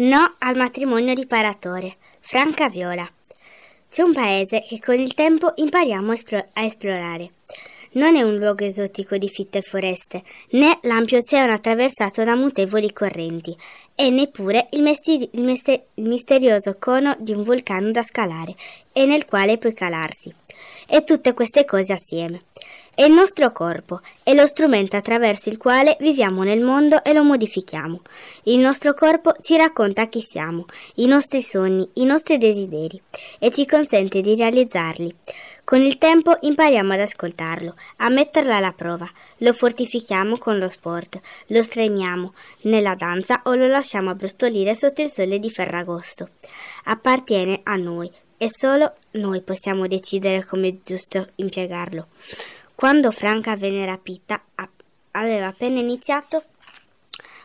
No al matrimonio riparatore. Franca Viola. C'è un paese che con il tempo impariamo a esplorare. Non è un luogo esotico di fitte foreste, né l'ampio oceano attraversato da mutevoli correnti, e neppure il, mesteri- il, mester- il misterioso cono di un vulcano da scalare e nel quale puoi calarsi. E tutte queste cose assieme. È il nostro corpo, è lo strumento attraverso il quale viviamo nel mondo e lo modifichiamo. Il nostro corpo ci racconta chi siamo, i nostri sogni, i nostri desideri e ci consente di realizzarli. Con il tempo impariamo ad ascoltarlo, a metterlo alla prova, lo fortifichiamo con lo sport, lo stremiamo nella danza o lo lasciamo abbrustolire sotto il sole di Ferragosto. Appartiene a noi e solo noi possiamo decidere come è giusto impiegarlo. Quando Franca venne rapita, aveva appena iniziato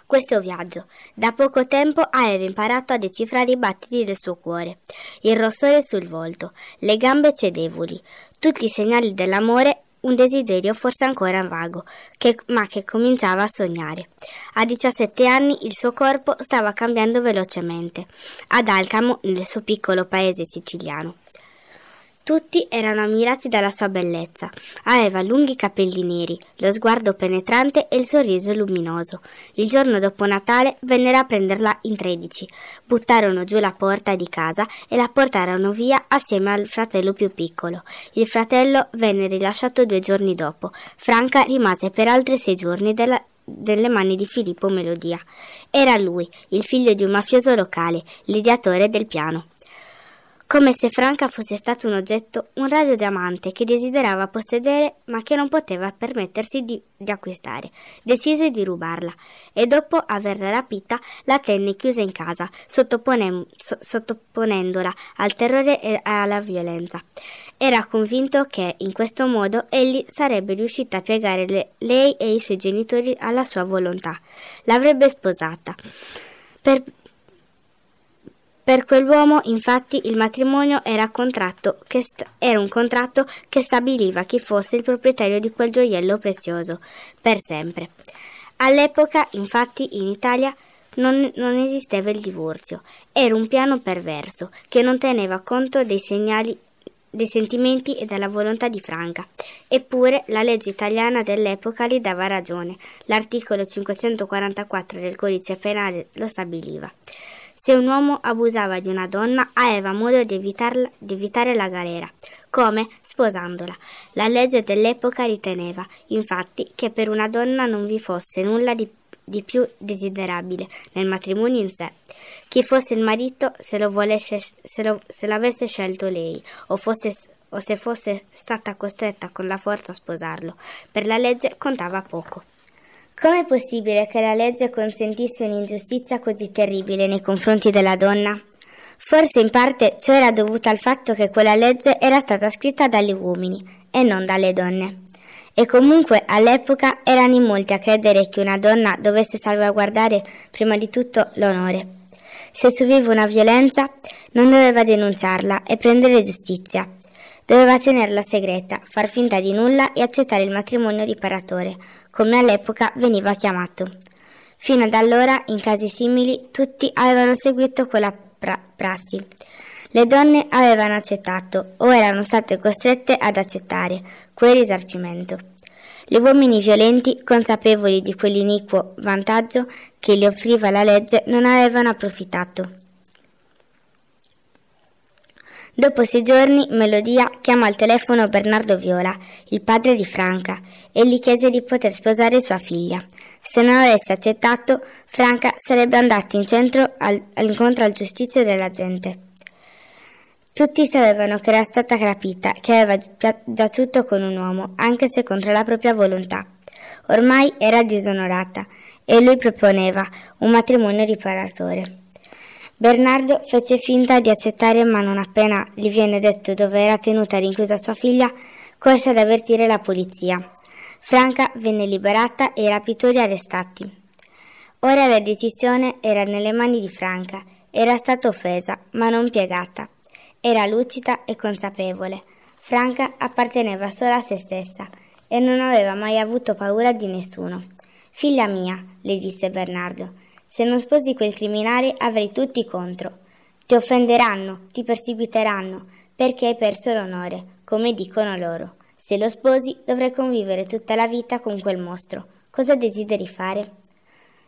questo viaggio. Da poco tempo aveva imparato a decifrare i battiti del suo cuore, il rossore sul volto, le gambe cedevoli, tutti i segnali dell'amore un desiderio forse ancora vago, che, ma che cominciava a sognare. A 17 anni il suo corpo stava cambiando velocemente, ad Alcamo, nel suo piccolo paese siciliano. Tutti erano ammirati dalla sua bellezza. Aveva lunghi capelli neri, lo sguardo penetrante e il sorriso luminoso. Il giorno dopo Natale vennero a prenderla in tredici. Buttarono giù la porta di casa e la portarono via assieme al fratello più piccolo. Il fratello venne rilasciato due giorni dopo. Franca rimase per altri sei giorni della, nelle mani di Filippo Melodia. Era lui, il figlio di un mafioso locale, l'ideatore del piano come se Franca fosse stato un oggetto, un raro diamante che desiderava possedere ma che non poteva permettersi di, di acquistare. Decise di rubarla e dopo averla rapita la tenne chiusa in casa, sottopone, so, sottoponendola al terrore e alla violenza. Era convinto che in questo modo egli sarebbe riuscito a piegare le, lei e i suoi genitori alla sua volontà. L'avrebbe sposata. Per, per quell'uomo, infatti, il matrimonio era, st- era, un contratto che stabiliva chi fosse il proprietario di quel gioiello prezioso, per sempre. All'epoca, infatti, in Italia non, non esisteva il divorzio. Era un piano perverso che non teneva conto dei segnali dei sentimenti e della volontà di Franca. Eppure la legge italiana dell'epoca gli dava ragione. L'articolo 544 del codice penale lo stabiliva. Se un uomo abusava di una donna, aveva modo di, di evitare la galera. Come? Sposandola. La legge dell'epoca riteneva, infatti, che per una donna non vi fosse nulla di di più desiderabile nel matrimonio in sé. Chi fosse il marito, se, lo volesse, se, lo, se l'avesse scelto lei, o, fosse, o se fosse stata costretta con la forza a sposarlo, per la legge contava poco. Com'è possibile che la legge consentisse un'ingiustizia così terribile nei confronti della donna? Forse in parte ciò era dovuto al fatto che quella legge era stata scritta dagli uomini e non dalle donne. E comunque all'epoca erano in molti a credere che una donna dovesse salvaguardare prima di tutto l'onore. Se subiva una violenza non doveva denunciarla e prendere giustizia. Doveva tenerla segreta, far finta di nulla e accettare il matrimonio riparatore, come all'epoca veniva chiamato. Fino ad allora, in casi simili, tutti avevano seguito quella pra- prassi. Le donne avevano accettato o erano state costrette ad accettare quel risarcimento. Gli uomini violenti, consapevoli di quell'iniquo vantaggio che gli offriva la legge, non avevano approfittato. Dopo sei giorni, Melodia chiamò al telefono Bernardo Viola, il padre di Franca, e gli chiese di poter sposare sua figlia. Se non avesse accettato, Franca sarebbe andata in centro al, all'incontro al giustizio della gente. Tutti sapevano che era stata rapita, che aveva giaciuto con un uomo, anche se contro la propria volontà. Ormai era disonorata e lui proponeva un matrimonio riparatore. Bernardo fece finta di accettare, ma non appena gli viene detto dove era tenuta rinchiusa sua figlia, corse ad avvertire la polizia. Franca venne liberata e i rapitori arrestati. Ora la decisione era nelle mani di Franca. Era stata offesa, ma non piegata. Era lucida e consapevole. Franca apparteneva solo a se stessa e non aveva mai avuto paura di nessuno. Figlia mia, le disse Bernardo, Se non sposi quel criminale avrai tutti contro. Ti offenderanno, ti perseguiteranno, perché hai perso l'onore, come dicono loro. Se lo sposi dovrai convivere tutta la vita con quel mostro. Cosa desideri fare?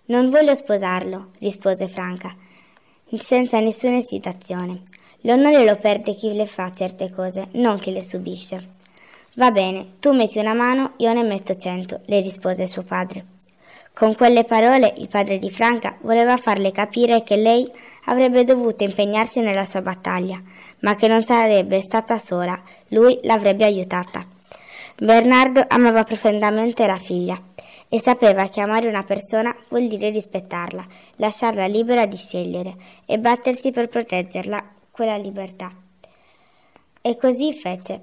Non voglio sposarlo, rispose Franca, senza nessuna esitazione. L'onore lo perde chi le fa certe cose, non chi le subisce. Va bene, tu metti una mano, io ne metto cento, le rispose suo padre. Con quelle parole il padre di Franca voleva farle capire che lei avrebbe dovuto impegnarsi nella sua battaglia, ma che non sarebbe stata sola, lui l'avrebbe aiutata. Bernardo amava profondamente la figlia e sapeva che amare una persona vuol dire rispettarla, lasciarla libera di scegliere e battersi per proteggerla quella libertà. E così fece.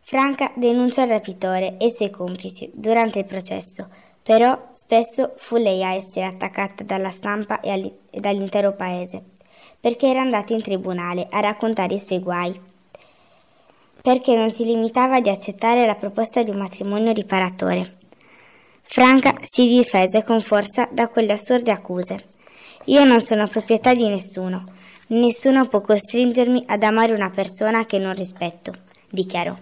Franca denunciò il rapitore e i suoi complici durante il processo, però spesso fu lei a essere attaccata dalla stampa e, dall'intero paese, perché era andata in tribunale a raccontare i suoi guai, perché non si limitava di accettare la proposta di un matrimonio riparatore. Franca si difese con forza da quelle assurde accuse. Io non sono proprietà di nessuno. Nessuno può costringermi ad amare una persona che non rispetto, dichiarò.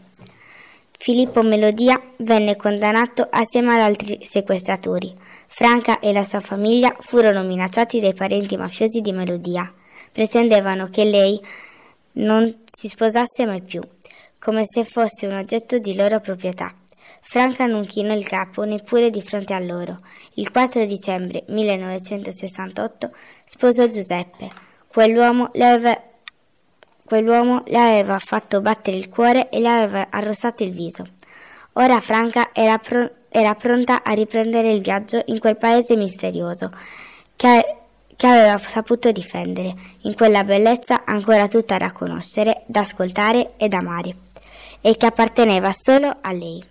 Filippo Melodia venne condannato assieme ad altri sequestratori. Franca e la sua famiglia furono minacciati dai parenti mafiosi di Melodia. Pretendevano che lei non si sposasse mai più, come se fosse un oggetto di loro proprietà. Franca non chinò il capo neppure di fronte a loro. Il 4 dicembre 1968 sposò Giuseppe. Quell'uomo le aveva Quell'uomo le aveva fatto battere il cuore e le aveva arrossato il viso. Ora Franca era, pro- era pronta a riprendere il viaggio in quel paese misterioso che, che aveva saputo difendere, in quella bellezza ancora tutta da conoscere, da ascoltare e da amare, e che apparteneva solo a lei.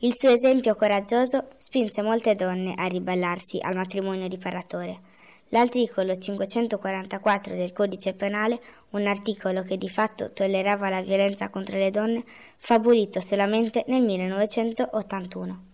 Il suo esempio coraggioso spinse molte donne a ribellarsi al matrimonio riparatore. L'articolo 544 del Codice Penale, un articolo che di fatto tollerava la violenza contro le donne, fu abolito solamente nel 1981.